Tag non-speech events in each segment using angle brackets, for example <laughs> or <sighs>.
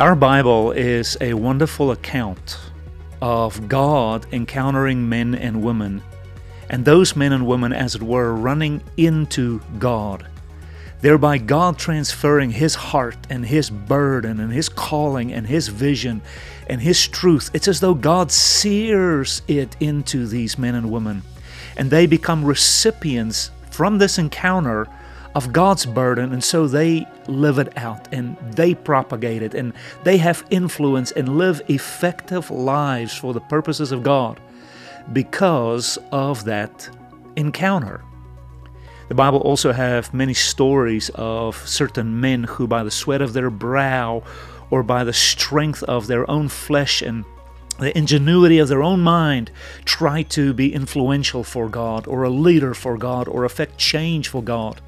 Our Bible is a wonderful account of God encountering men and women, and those men and women, as it were, running into God, thereby God transferring His heart and His burden and His calling and His vision and His truth. It's as though God sears it into these men and women, and they become recipients from this encounter of God's burden, and so they live it out and they propagate it and they have influence and live effective lives for the purposes of God because of that encounter. The Bible also have many stories of certain men who by the sweat of their brow or by the strength of their own flesh and the ingenuity of their own mind try to be influential for God or a leader for God or affect change for God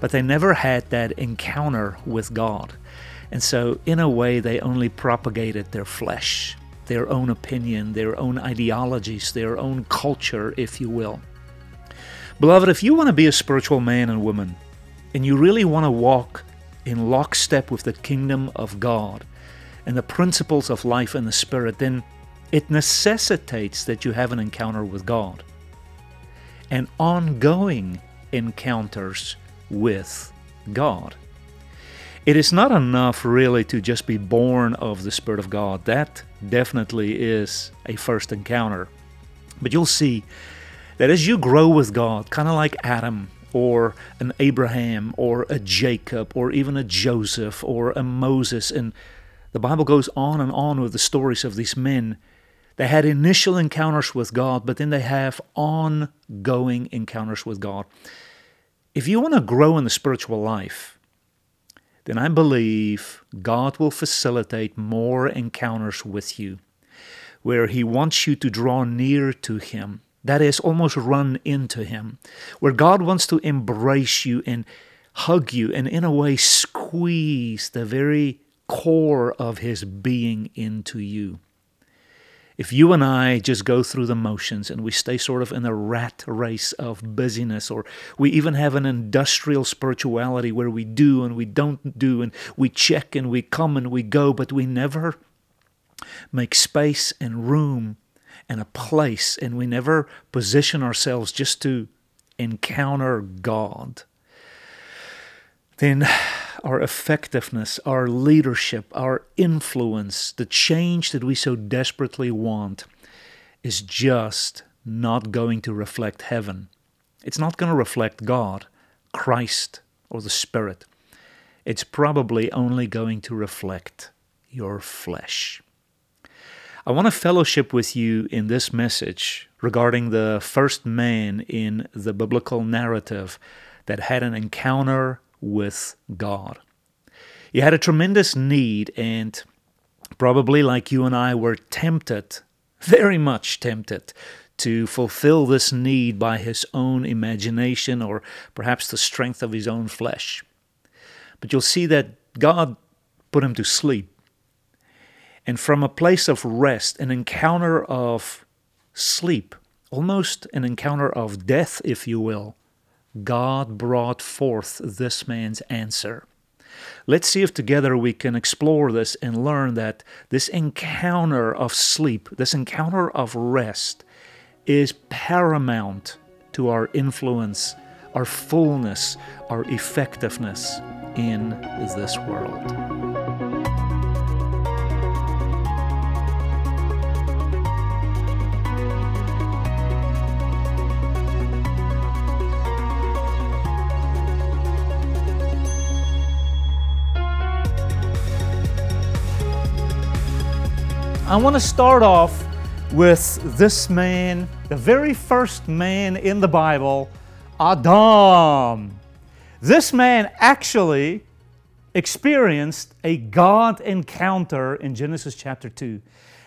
but they never had that encounter with God. And so, in a way, they only propagated their flesh, their own opinion, their own ideologies, their own culture, if you will. Beloved, if you want to be a spiritual man and woman, and you really want to walk in lockstep with the kingdom of God and the principles of life in the Spirit, then it necessitates that you have an encounter with God and ongoing encounters with God. It is not enough really to just be born of the Spirit of God. That definitely is a first encounter. But you'll see that as you grow with God, kind of like Adam or an Abraham or a Jacob or even a Joseph or a Moses, and the Bible goes on and on with the stories of these men. They had initial encounters with God, but then they have ongoing encounters with God. If you want to grow in the spiritual life, then I believe God will facilitate more encounters with you where He wants you to draw near to Him. That is, almost run into Him. Where God wants to embrace you and hug you and, in a way, squeeze the very core of His being into you if you and I just go through the motions and we stay sort of in a rat race of busyness, or we even have an industrial spirituality where we do and we don't do, and we check and we come and we go, but we never make space and room and a place, and we never position ourselves just to encounter God, then our effectiveness, our leadership, our influence, the change that we so desperately want is just not going to reflect heaven. It's not going to reflect God, Christ, or the Spirit. It's probably only going to reflect your flesh. I want to fellowship with you in this message regarding the first man in the biblical narrative that had an encounter with God. He had a tremendous need, and probably like you and I were tempted, very much tempted, to fulfill this need by his own imagination or perhaps the strength of his own flesh. But you'll see that God put him to sleep. And from a place of rest, an encounter of sleep, almost an encounter of death, if you will, God brought forth this man's answer. Let's see if together we can explore this and learn that this encounter of sleep, this encounter of rest, is paramount to our influence, our fullness, our effectiveness in this world. I want to start off with this man, the very first man in the Bible, Adam. This man actually experienced a God encounter in Genesis chapter 2.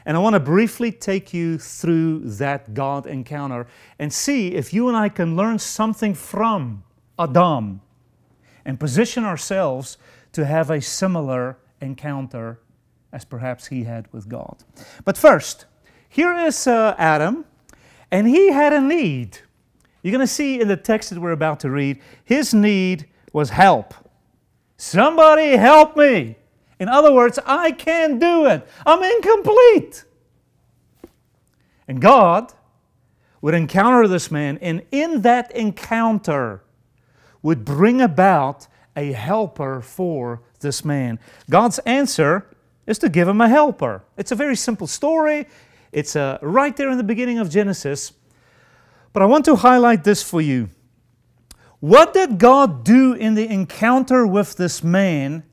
And I want to briefly take you through that God encounter and see if you and I can learn something from Adam and position ourselves to have a similar encounter as perhaps he had with God. But first, here is uh, Adam, and he had a need. You're going to see in the text that we're about to read, his need was help. Somebody help me. In other words, I can't do it. I'm incomplete. And God would encounter this man, and in that encounter would bring about a helper for this man. God's answer is to give him a helper. It's a very simple story. It's uh, right there in the beginning of Genesis. But I want to highlight this for you. What did God do in the encounter with this man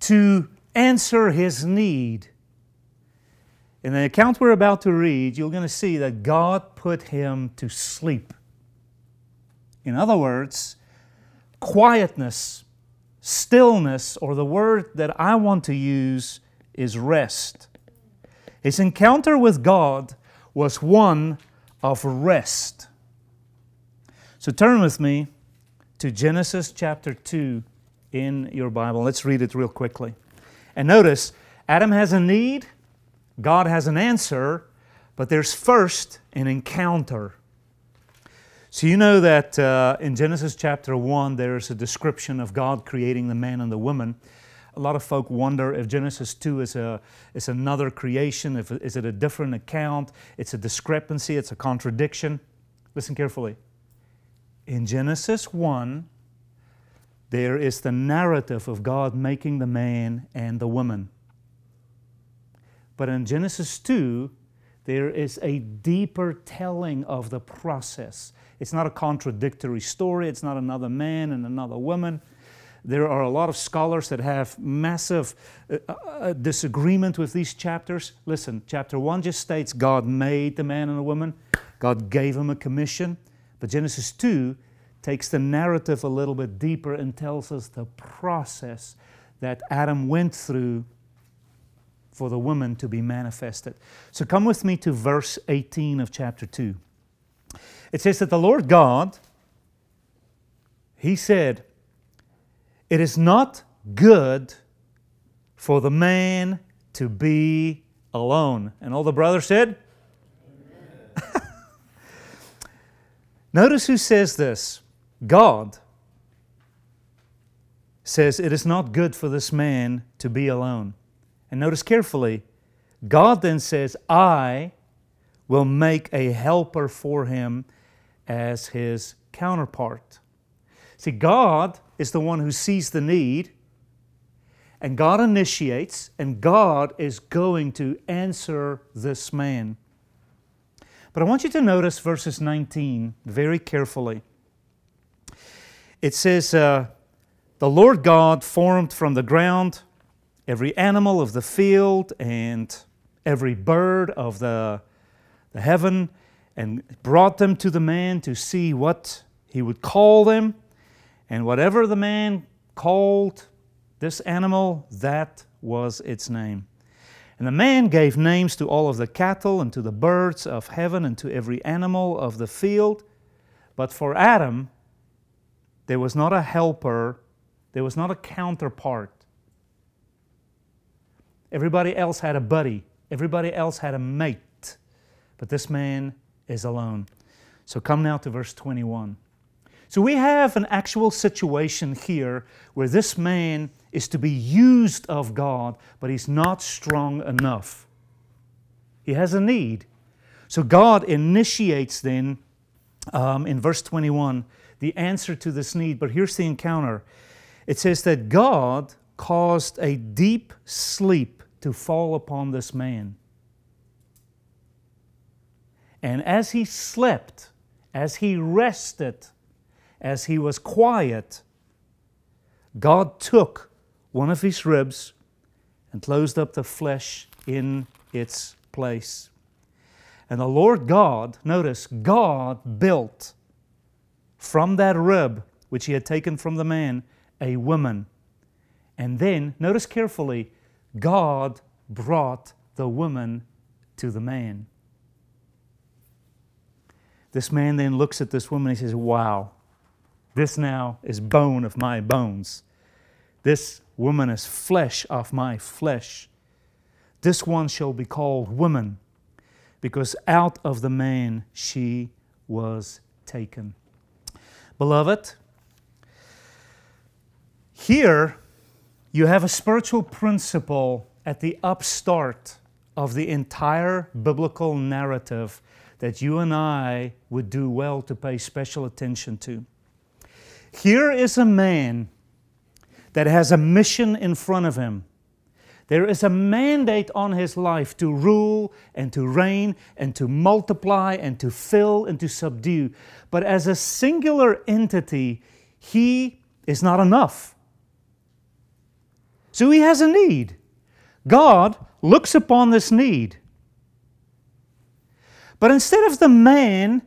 to answer his need? In the account we're about to read, you're going to see that God put him to sleep. In other words, quietness, stillness, or the word that I want to use is rest. His encounter with God was one of rest. So turn with me to Genesis chapter 2 in your Bible. Let's read it real quickly. And notice, Adam has a need, God has an answer, but there's first an encounter. So you know that uh, in Genesis chapter 1, there's a description of God creating the man and the woman. A lot of folk wonder if Genesis 2 is, a, is another creation, if is it a different account, it's a discrepancy, it's a contradiction. Listen carefully in Genesis 1, there is the narrative of God making the man and the woman. But in Genesis 2, there is a deeper telling of the process. It's not a contradictory story, it's not another man and another woman. There are a lot of scholars that have massive uh, uh, disagreement with these chapters. Listen, chapter 1 just states God made the man and the woman, God gave him a commission. But Genesis 2 takes the narrative a little bit deeper and tells us the process that Adam went through for the woman to be manifested. So come with me to verse 18 of chapter 2. It says that the Lord God, He said, It is not good for the man to be alone. And all the brothers said, <laughs> Notice who says this. God says, It is not good for this man to be alone. And notice carefully, God then says, I will make a helper for him as his counterpart. See, God is the one who sees the need, and God initiates, and God is going to answer this man. But I want you to notice verses 19 very carefully. It says, uh, The Lord God formed from the ground every animal of the field and every bird of the, the heaven and brought them to the man to see what he would call them. And whatever the man called this animal, that was its name. And the man gave names to all of the cattle and to the birds of heaven and to every animal of the field. But for Adam, there was not a helper, there was not a counterpart. Everybody else had a buddy, everybody else had a mate, but this man is alone. So come now to verse 21. So we have an actual situation here where this man is to be used of God, but he's not strong enough. He has a need. So God initiates then um, in verse 21 the answer to this need. But here's the encounter it says that God caused a deep sleep to fall upon this man. And as he slept, as he rested, as he was quiet, God took one of his ribs and closed up the flesh in its place. And the Lord God, notice, God built from that rib which he had taken from the man, a woman. And then, notice carefully, God brought the woman to the man. This man then looks at this woman and he says, Wow, this now is bone of my bones. This woman is flesh of my flesh. This one shall be called woman, because out of the man she was taken. Beloved, here you have a spiritual principle at the upstart of the entire biblical narrative that you and I would do well to pay special attention to. Here is a man that has a mission in front of him. There is a mandate on his life to rule and to reign and to multiply and to fill and to subdue. But as a singular entity, he is not enough. So he has a need. God looks upon this need. But instead of the man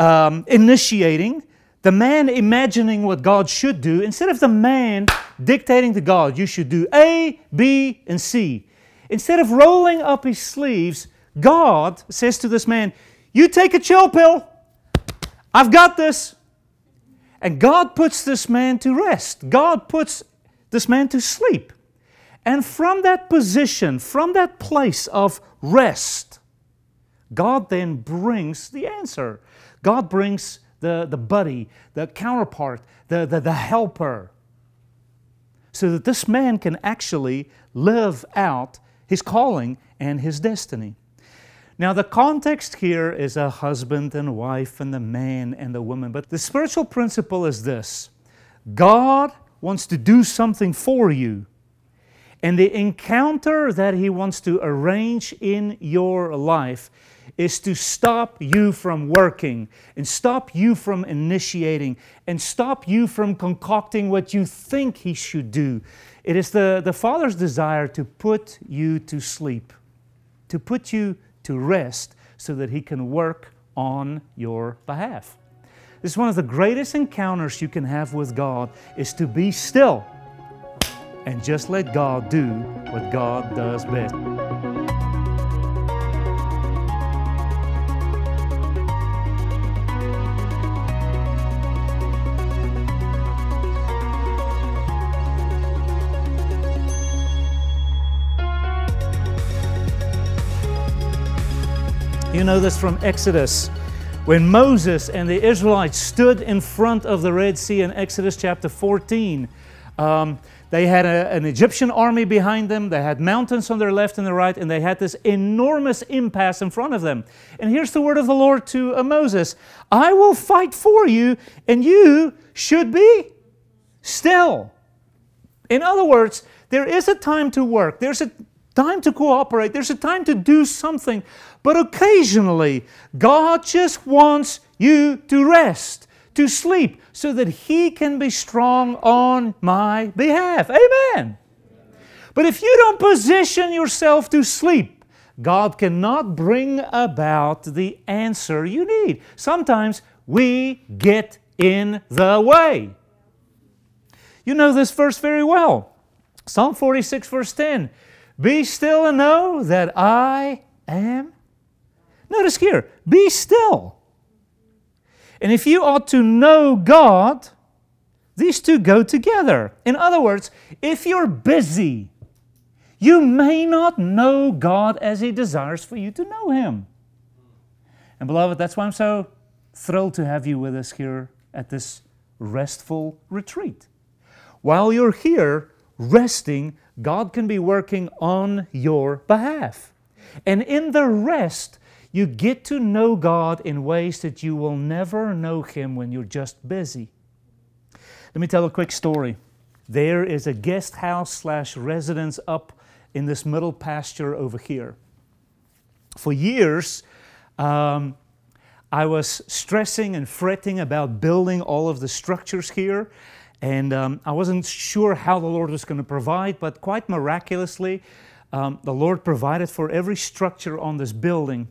um, initiating, the man imagining what God should do, instead of the man dictating to God, you should do A, B, and C, instead of rolling up his sleeves, God says to this man, You take a chill pill. I've got this. And God puts this man to rest. God puts this man to sleep. And from that position, from that place of rest, God then brings the answer. God brings the, the buddy, the counterpart, the, the, the helper, so that this man can actually live out his calling and his destiny. Now, the context here is a husband and wife, and the man and the woman, but the spiritual principle is this God wants to do something for you. And the encounter that He wants to arrange in your life is to stop you from working and stop you from initiating and stop you from concocting what you think He should do. It is the, the Father's desire to put you to sleep, to put you to rest so that He can work on your behalf. This is one of the greatest encounters you can have with God is to be still and just let God do what God does best. You know this from Exodus. When Moses and the Israelites stood in front of the Red Sea in Exodus chapter 14, um, they had a, an Egyptian army behind them, they had mountains on their left and their right, and they had this enormous impasse in front of them. And here's the word of the Lord to uh, Moses I will fight for you, and you should be still. In other words, there is a time to work, there's a time to cooperate, there's a time to do something, but occasionally God just wants you to rest, to sleep, so that He can be strong on my behalf. Amen. But if you don't position yourself to sleep, God cannot bring about the answer you need. Sometimes we get in the way. You know this verse very well. Psalm 46, verse 10 Be still and know that I am. Notice here, be still. And if you ought to know God, these two go together. In other words, if you're busy, you may not know God as He desires for you to know Him. And beloved, that's why I'm so thrilled to have you with us here at this restful retreat. While you're here resting, God can be working on your behalf. And in the rest, you get to know God in ways that you will never know Him when you're just busy. Let me tell a quick story. There is a guest house slash residence up in this middle pasture over here. For years, um, I was stressing and fretting about building all of the structures here, and um, I wasn't sure how the Lord was going to provide, but quite miraculously, um, the Lord provided for every structure on this building.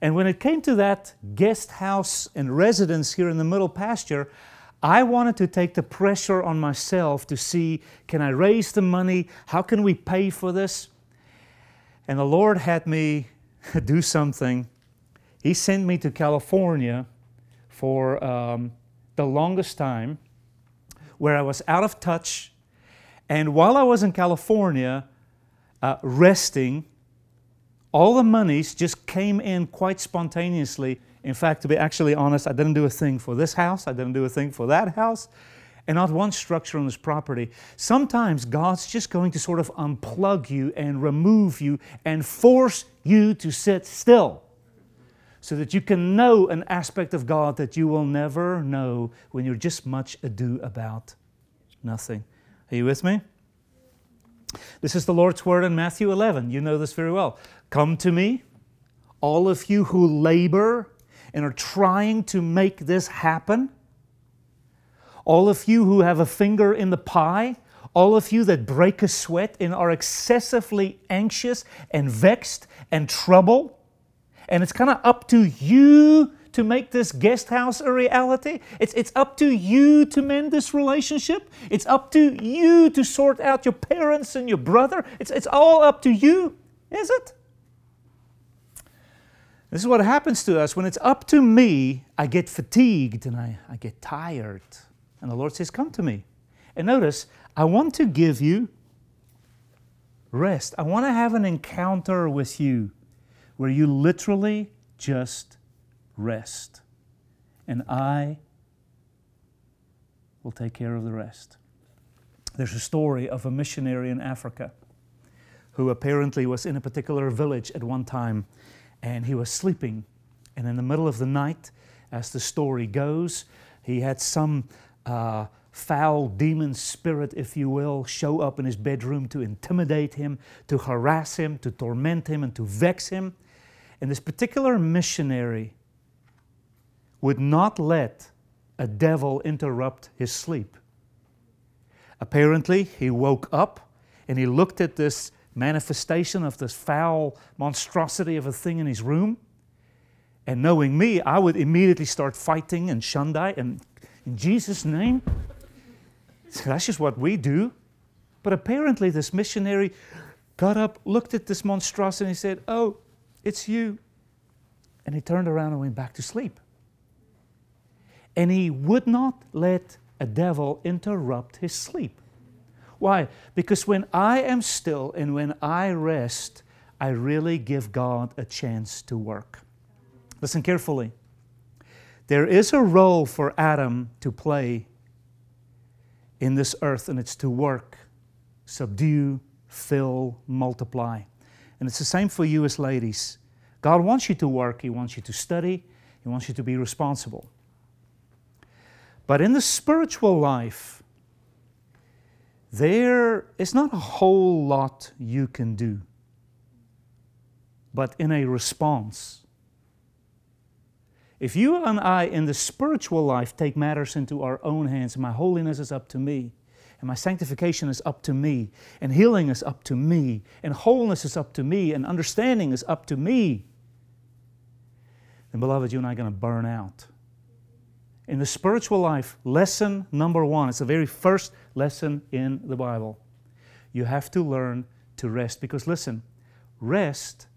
And when it came to that guest house and residence here in the middle pasture, I wanted to take the pressure on myself to see can I raise the money? How can we pay for this? And the Lord had me <laughs> do something. He sent me to California for um, the longest time where I was out of touch. And while I was in California uh, resting, all the monies just came in quite spontaneously. In fact, to be actually honest, I didn't do a thing for this house, I didn't do a thing for that house, and not one structure on this property. Sometimes God's just going to sort of unplug you and remove you and force you to sit still so that you can know an aspect of God that you will never know when you're just much ado about nothing. Are you with me? This is the Lord's word in Matthew 11. You know this very well. Come to me, all of you who labor and are trying to make this happen. All of you who have a finger in the pie, all of you that break a sweat and are excessively anxious and vexed and troubled, and it's kind of up to you to make this guest house a reality. It's, it's up to you to mend this relationship. It's up to you to sort out your parents and your brother. It's, it's all up to you, is it? This is what happens to us. When it's up to me, I get fatigued and I, I get tired. And the Lord says, Come to me. And notice, I want to give you rest. I want to have an encounter with you where you literally just rest. And I will take care of the rest. There's a story of a missionary in Africa who apparently was in a particular village at one time and he was sleeping. And in the middle of the night, as the story goes, he had some uh, foul demon spirit, if you will, show up in his bedroom to intimidate him, to harass him, to torment him, and to vex him. And this particular missionary would not let a devil interrupt his sleep. Apparently, he woke up and he looked at this manifestation of this foul monstrosity of a thing in his room. And knowing me, I would immediately start fighting and shundai and in Jesus' name. That's just what we do. But apparently, this missionary got up, looked at this monstrosity, and he said, Oh, it's you. And he turned around and went back to sleep. And he would not let a devil interrupt his sleep. Why? Because when I am still and when I rest, I really give God a chance to work. Listen carefully. There is a role for Adam to play in this earth, and it's to work, subdue, fill, multiply. And it's the same for you as ladies. God wants you to work, He wants you to study, He wants you to be responsible. But in the spiritual life, there is not a whole lot you can do. But in a response, if you and I in the spiritual life take matters into our own hands, my holiness is up to me, and my sanctification is up to me, and healing is up to me, and wholeness is up to me, and understanding is up to me, then, beloved, you and I are going to burn out. In the spiritual life, lesson number one, it's the very first lesson in the Bible. You have to learn to rest because, listen, rest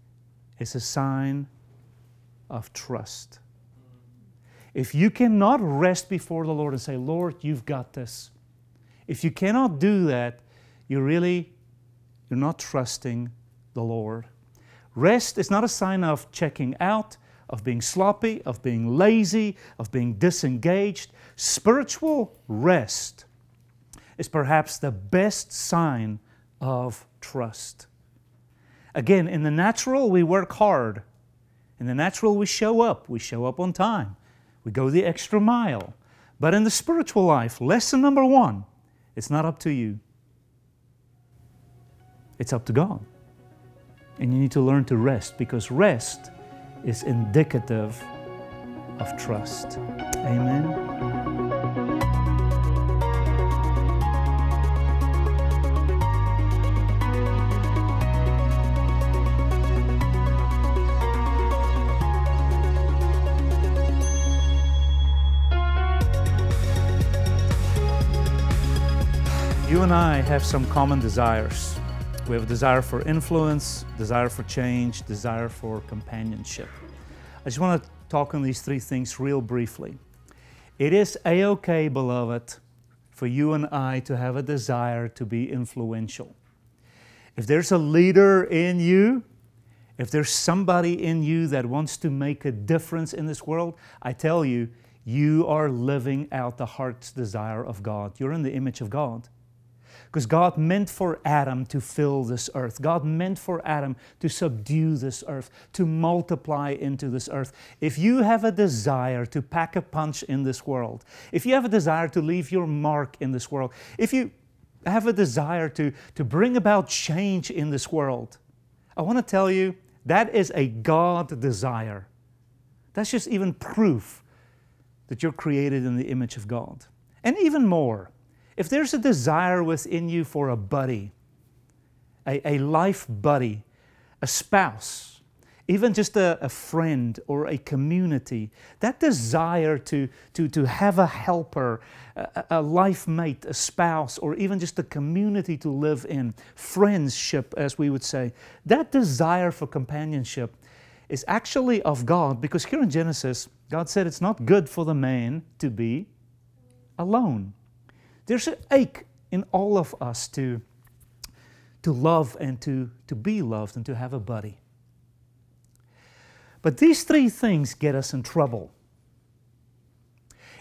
is a sign of trust. If you cannot rest before the Lord and say, Lord, you've got this, if you cannot do that, you really, you're not trusting the Lord. Rest is not a sign of checking out, of being sloppy, of being lazy, of being disengaged. Spiritual rest is perhaps the best sign of trust. Again, in the natural, we work hard. In the natural, we show up. We show up on time. We go the extra mile. But in the spiritual life, lesson number one it's not up to you, it's up to God. And you need to learn to rest because rest is indicative of trust. Amen. You and I have some common desires. We have a desire for influence, desire for change, desire for companionship. I just want to talk on these three things real briefly. It is a okay, beloved, for you and I to have a desire to be influential. If there's a leader in you, if there's somebody in you that wants to make a difference in this world, I tell you, you are living out the heart's desire of God. You're in the image of God. Because God meant for Adam to fill this earth. God meant for Adam to subdue this earth, to multiply into this earth. If you have a desire to pack a punch in this world, if you have a desire to leave your mark in this world, if you have a desire to, to bring about change in this world, I want to tell you that is a God desire. That's just even proof that you're created in the image of God. And even more, if there's a desire within you for a buddy, a, a life buddy, a spouse, even just a, a, friend or a community, that desire to, to, to have a helper, a, a life mate, a spouse, or even just a community to live in, friendship, as we would say, that desire for companionship is actually of God because here in Genesis, God said it's not good for the man to be alone. There's an ache in all of us to, to love and to, to be loved and to have a buddy. But these three things get us in trouble.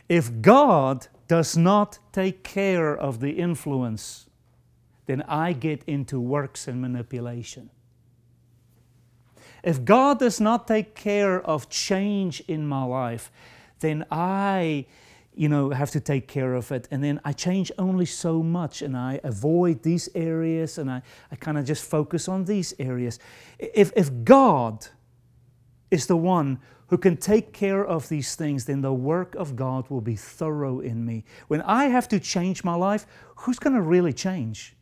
If God does not take care of the influence, then I get into works and manipulation. If God does not take care of change in my life, then I you know, have to take care of it. And then I change only so much and I avoid these areas and I, I kind of just focus on these areas. If, if God is the one who can take care of these things, then the work of God will be thorough in me. When I have to change my life, who's going to really change?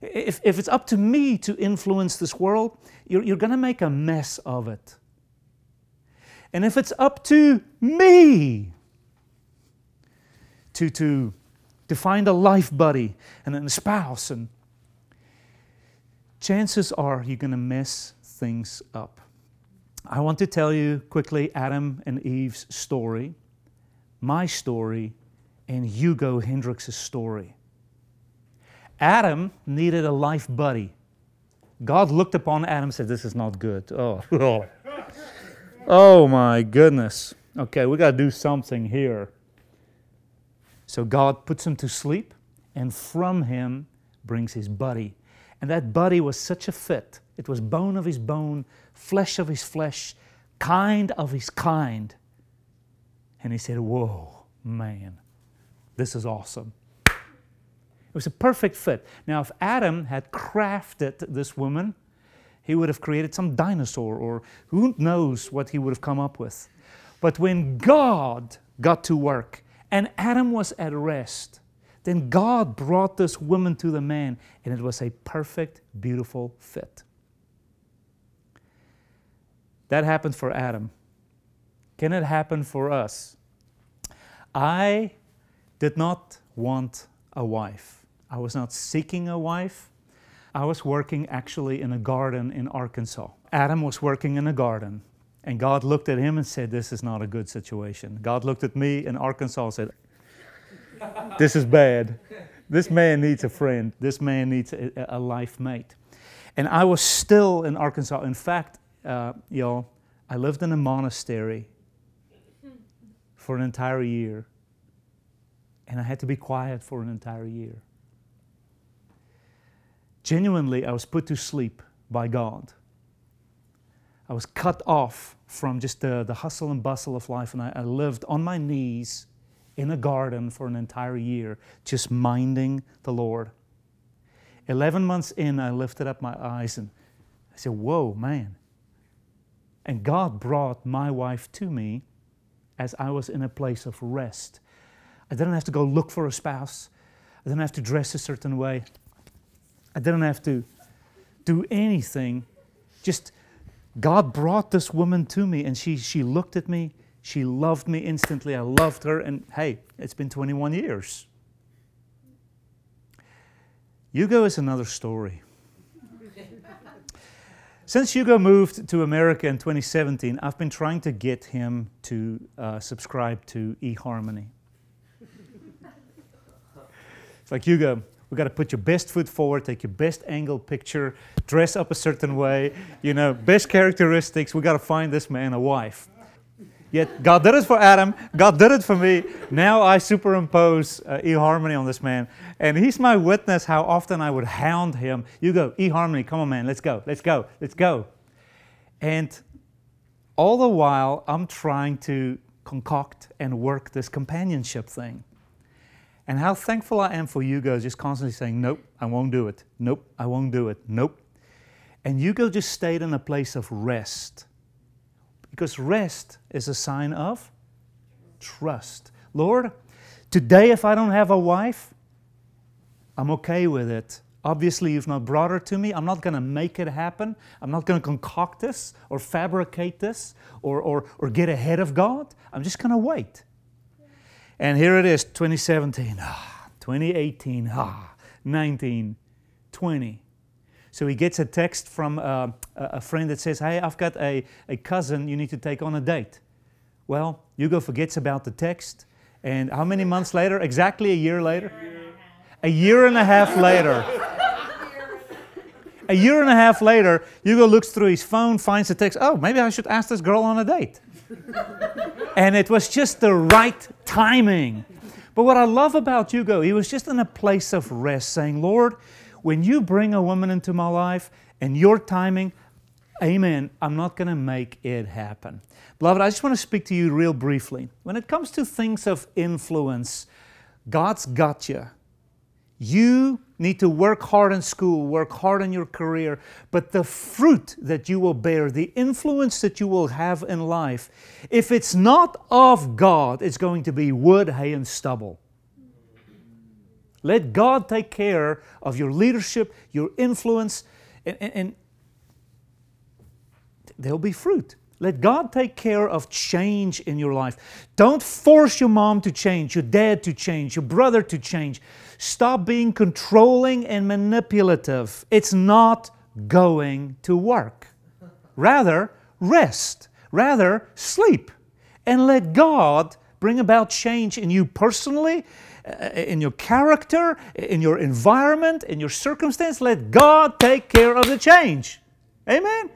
If, if it's up to me to influence this world, you're, you're going to make a mess of it. And if it's up to me to, to, to find a life buddy and a spouse, and chances are you're going to mess things up. I want to tell you quickly Adam and Eve's story, my story, and Hugo Hendricks' story. Adam needed a life buddy. God looked upon Adam and said, This is not good. Oh, <laughs> oh my goodness. Okay, we got to do something here. So God puts him to sleep, and from him brings his buddy. And that buddy was such a fit. It was bone of his bone, flesh of his flesh, kind of his kind. And he said, Whoa, man, this is awesome. It was a perfect fit. Now, if Adam had crafted this woman, he would have created some dinosaur, or who knows what he would have come up with. But when God got to work, and Adam was at rest. Then God brought this woman to the man, and it was a perfect, beautiful fit. That happened for Adam. Can it happen for us? I did not want a wife. I was not seeking a wife. I was working actually in a garden in Arkansas. Adam was working in a garden. And God looked at him and said, This is not a good situation. God looked at me in Arkansas and said, This is bad. This man needs a friend. This man needs a, a life mate. And I was still in Arkansas. In fact, uh, know, I lived in a monastery for an entire year. And I had to be quiet for an entire year. Genuinely, I was put to sleep by God. I was cut off from just the, the hustle and bustle of life, and I, I lived on my knees in a garden for an entire year, just minding the Lord. 11 months in, I lifted up my eyes and I said, Whoa, man. And God brought my wife to me as I was in a place of rest. I didn't have to go look for a spouse, I didn't have to dress a certain way, I didn't have to do anything. Just God brought this woman to me, and she, she looked at me. She loved me instantly. I loved her, and hey, it's been 21 years. Hugo is another story. Since Hugo moved to America in 2017, I've been trying to get him to uh, subscribe to eHarmony. it's like, Hugo, we've got to put your best foot forward, take your best angle picture, dress up a certain way, you know, best characteristics. We've got to find this man a wife. Yet God did it for Adam, God did it for me. Now I superimpose uh, eHarmony on this man. And he's my witness how often I would hound him. You go, eHarmony, come on, man, let's go, let's go, let's go. And all the while, I'm trying to concoct and work this companionship thing. And how thankful I am for Hugo just constantly saying, Nope, I won't do it. Nope, I won't do it. Nope. And Hugo just stayed in a place of rest because rest is a sign of trust. Lord, today if I don't have a wife, I'm okay with it. Obviously, you've not brought her to me. I'm not going to make it happen. I'm not going to concoct this or fabricate this or, or, or get ahead of God. I'm just going to wait. And here it is 2017, ah, 2018, ah, 19, 20. So he gets a text from uh, a friend that says, Hey, I've got a, a cousin you need to take on a date. Well, Hugo forgets about the text. And how many months later? Exactly a year later? A year and a half later. a year and a half later, Hugo looks through his phone, finds the text. Oh, maybe I should ask this girl on a date. And it was just the right timing. But what I love about Hugo, he was just in a place of rest, saying, Lord, when you bring a woman into my life and your timing, amen, I'm not going to make it happen. Beloved, I just want to speak to you real briefly. When it comes to things of influence, God's got you. You need to work hard in school, work hard in your career, but the fruit that you will bear, the influence that you will have in life, if it's not of God, it's going to be wood, hay, and stubble. Let God take care of your leadership, your influence, and, and, and there'll be fruit. Let God take care of change in your life. Don't force your mom to change, your dad to change, your brother to change. Stop being controlling and manipulative. It's not going to work. Rather, rest. Rather, sleep. And let God bring about change in you personally uh, in your character, in your environment, in your circumstance. Let God take care of the change. Amen.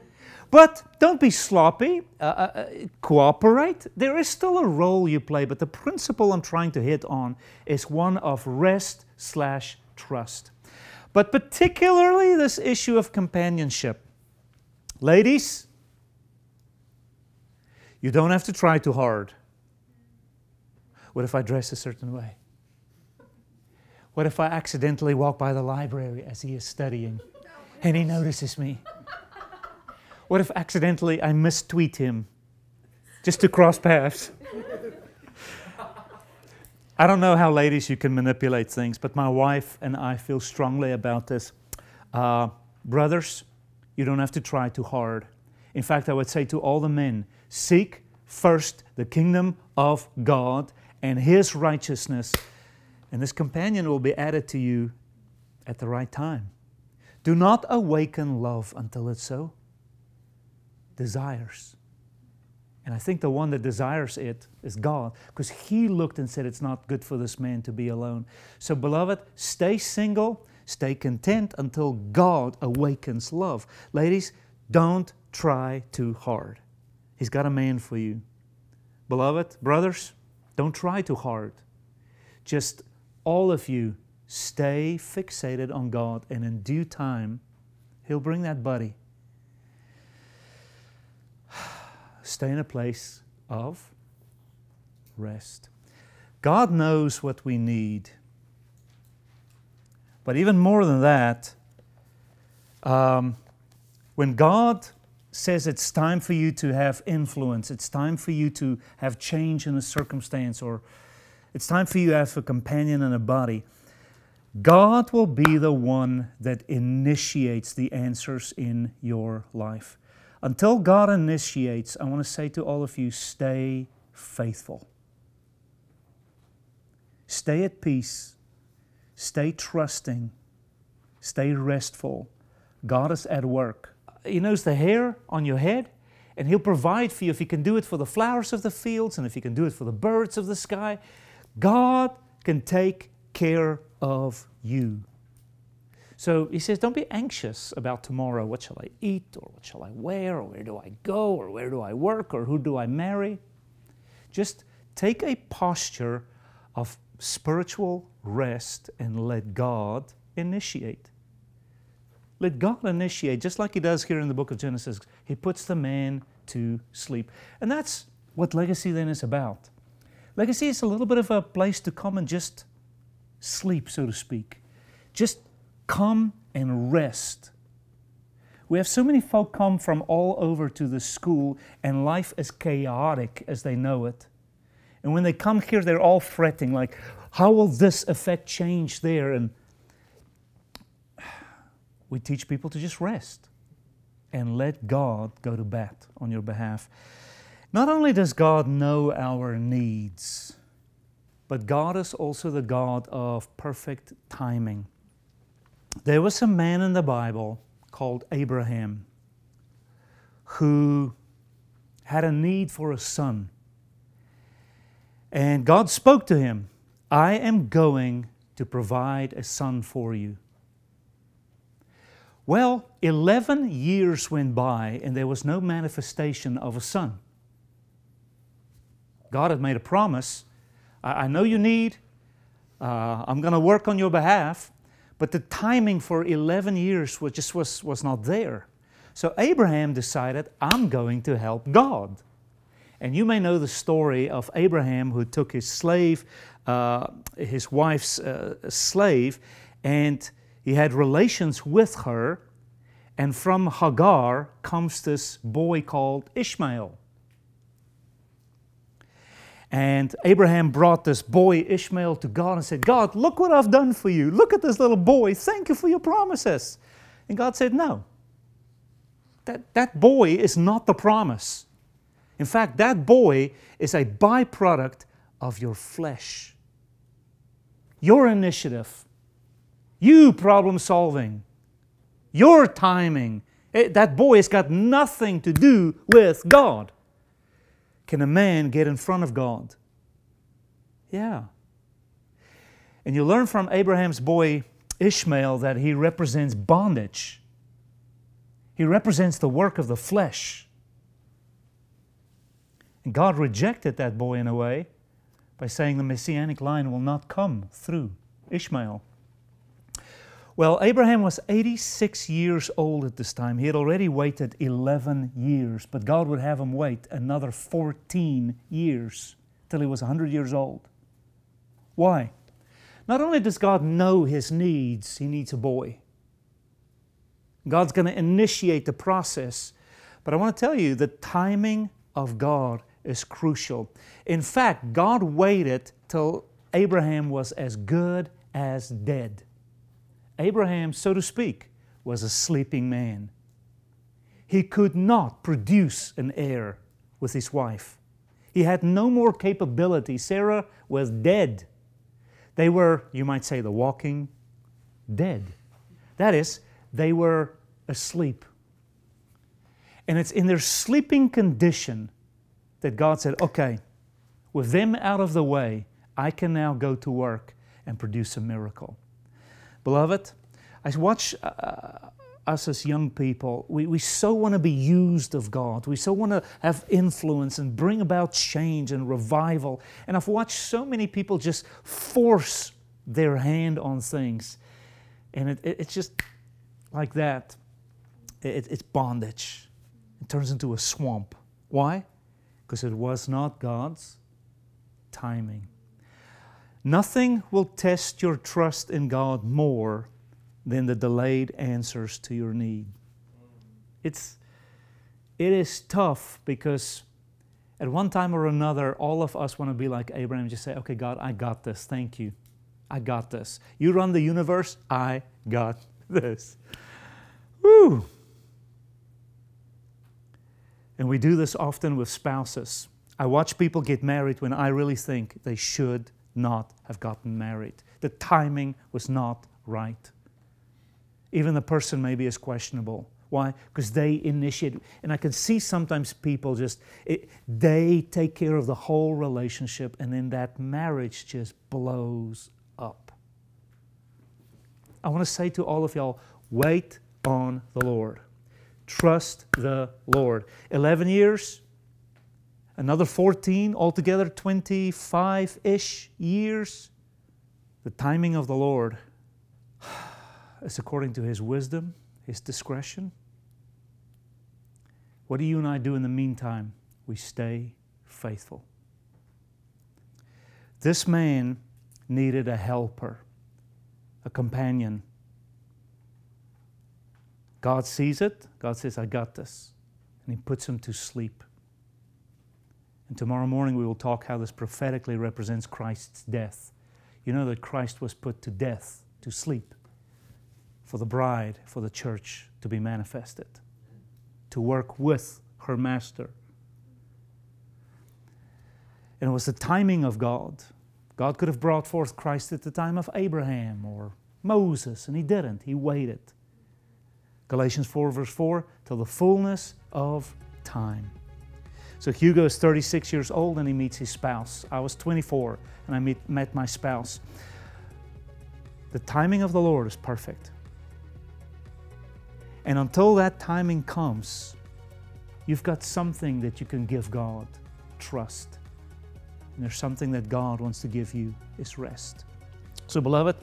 But don't be sloppy. Uh, uh, uh, cooperate. There is still a role you play, but the principle I'm trying to hit on is one of rest slash trust. But particularly this issue of companionship. Ladies, you don't have to try too hard. What if I dress a certain way? What if I accidentally walk by the library as he is studying and he notices me? What if accidentally I mistweet him just to cross paths? I don't know how ladies you can manipulate things, but my wife and I feel strongly about this. Uh, brothers, you don't have to try too hard. In fact, I would say to all the men seek first the kingdom of God and His righteousness and this companion will be added to you at the right time. Do not awaken love until it's so. Desires. And I think the one that desires it is God, because He looked and said, It's not good for this man to be alone. So, beloved, stay single, stay content until God awakens love. Ladies, don't try too hard. He's got a man for you. Beloved, brothers, don't try too hard. Just all of you stay fixated on God, and in due time, He'll bring that buddy. Stay in a place of rest. God knows what we need. But even more than that, um, when God says it's time for you to have influence, it's time for you to have change in a circumstance or it's time for you to have a companion and a body. God will be the one that initiates the answers in your life. Until God initiates, I want to say to all of you stay faithful. Stay at peace. Stay trusting. Stay restful. God is at work. He knows the hair on your head, and He'll provide for you if He can do it for the flowers of the fields and if He can do it for the birds of the sky. God can take care of you. So he says, Don't be anxious about tomorrow. What shall I eat, or what shall I wear, or where do I go, or where do I work, or who do I marry? Just take a posture of spiritual rest and let God initiate. Let God initiate, just like He does here in the book of Genesis. He puts the man to sleep. And that's what legacy then is about. Legacy is a little bit of a place to come and just sleep, so to speak. Just come and rest. We have so many folk come from all over to the school, and life is chaotic as they know it. And when they come here, they're all fretting, like, how will this affect change there? And we teach people to just rest and let God go to bat on your behalf. Not only does God know our needs, but God is also the God of perfect timing. There was a man in the Bible called Abraham who had a need for a son. And God spoke to him I am going to provide a son for you. Well, 11 years went by and there was no manifestation of a son. God had made a promise I, know you need, uh, I'm going to work on your behalf, but the timing for 11 years was just was, was not there. So Abraham decided, I'm going to help God. And you may know the story of Abraham who took his slave uh, his wife's uh, slave, and he had relations with her. And from Hagar comes this boy called Ishmael. And Abraham brought this boy Ishmael to God and said, God, look what I've done for you. Look at this little boy. Thank you for your promises. And God said, No. That, that boy is not the promise. In fact, that boy is a byproduct of your flesh, your initiative, you problem solving, your timing. It, that boy has got nothing to do with God. Can a man get in front of God? Yeah. And you learn from Abraham's boy Ishmael that he represents bondage. He represents the work of the flesh. And God rejected that boy in a way by saying the messianic line will not come through Ishmael. Well, Abraham was 86 years old at this time. He had already waited 11 years, but God would have him wait another 14 years till he was 100 years old. Why? Not only does God know his needs, he needs a boy. God's going to initiate the process. But I want to tell you the timing of God is crucial. In fact, God waited till Abraham was as good as dead. Abraham, so to speak, was a sleeping man. He could not produce an heir with his wife. He had no more capability. Sarah was dead. They were, you might say, the walking dead. That is, they were asleep. And it's in their sleeping condition that God said, okay, with them out of the way, I can now go to work and produce a miracle. Beloved, I watch uh, us as young people, we, we so want to be used of God. We so want to have influence and bring about change and revival. And I've watched so many people just force their hand on things. And it, it, it's just like that. It, it's bondage. It turns into a swamp. Why? because it was not God's timing. Nothing will test your trust in God more than the delayed answers to your need. It's, it is tough because at one time or another, all of us want to be like Abraham, just say, okay, God, I got this. Thank you. I got this. You run the universe, I got this. Woo! And we do this often with spouses. I watch people get married when I really think they should not have gotten married. The timing was not right. Even the person maybe is questionable. Why? Because they initiate. And I can see sometimes people just, it, they take care of the whole relationship, and then that marriage just blows up. I want to say to all of y'all wait on the Lord. Trust the Lord. 11 years, another 14, altogether 25 ish years. The timing of the Lord <sighs> is according to His wisdom, His discretion. What do you and I do in the meantime? We stay faithful. This man needed a helper, a companion. God sees it. God says, I got this. And He puts him to sleep. And tomorrow morning we will talk how this prophetically represents Christ's death. You know that Christ was put to death, to sleep, for the bride, for the church to be manifested to work with her master. And it was the timing of God. God could have brought forth Christ at the time of Abraham or Moses, and he didn't. He waited. Galatians 4, verse 4, till the fullness of time. So Hugo is 36 years old and he meets his spouse. I was 24 and I meet, met my spouse. The timing of the Lord is perfect. And until that timing comes, you've got something that you can give God trust. And there's something that God wants to give you is rest. So, beloved,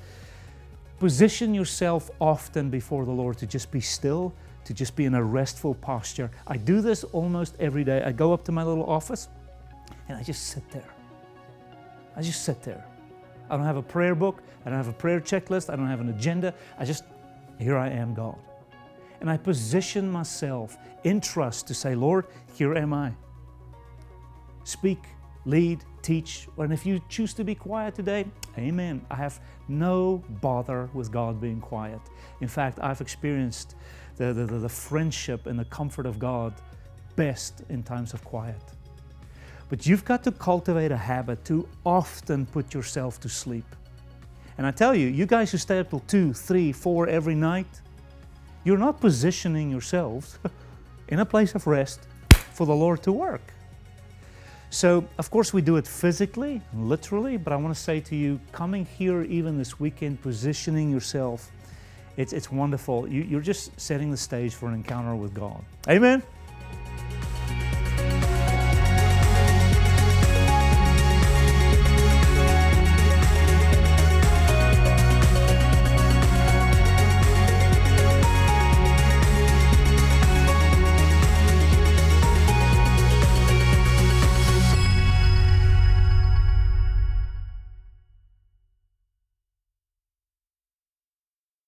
position yourself often before the Lord to just be still, to just be in a restful posture. I do this almost every day. I go up to my little office and I just sit there. I just sit there. I don't have a prayer book, I don't have a prayer checklist, I don't have an agenda. I just, here I am, God and I position myself in trust to say, Lord, here am I. Speak, lead, teach, and if you choose to be quiet today, amen. I have no bother with God being quiet. In fact, I've experienced the, the, the friendship and the comfort of God best in times of quiet. But you've got to cultivate a habit to often put yourself to sleep. And I tell you, you guys who stay up till two, three, four every night, you're not positioning yourselves <laughs> in a place of rest for the Lord to work. So, of course, we do it physically, literally, but I want to say to you, coming here even this weekend, positioning yourself, it's, it's wonderful. You, you're just setting the stage for an encounter with God. Amen.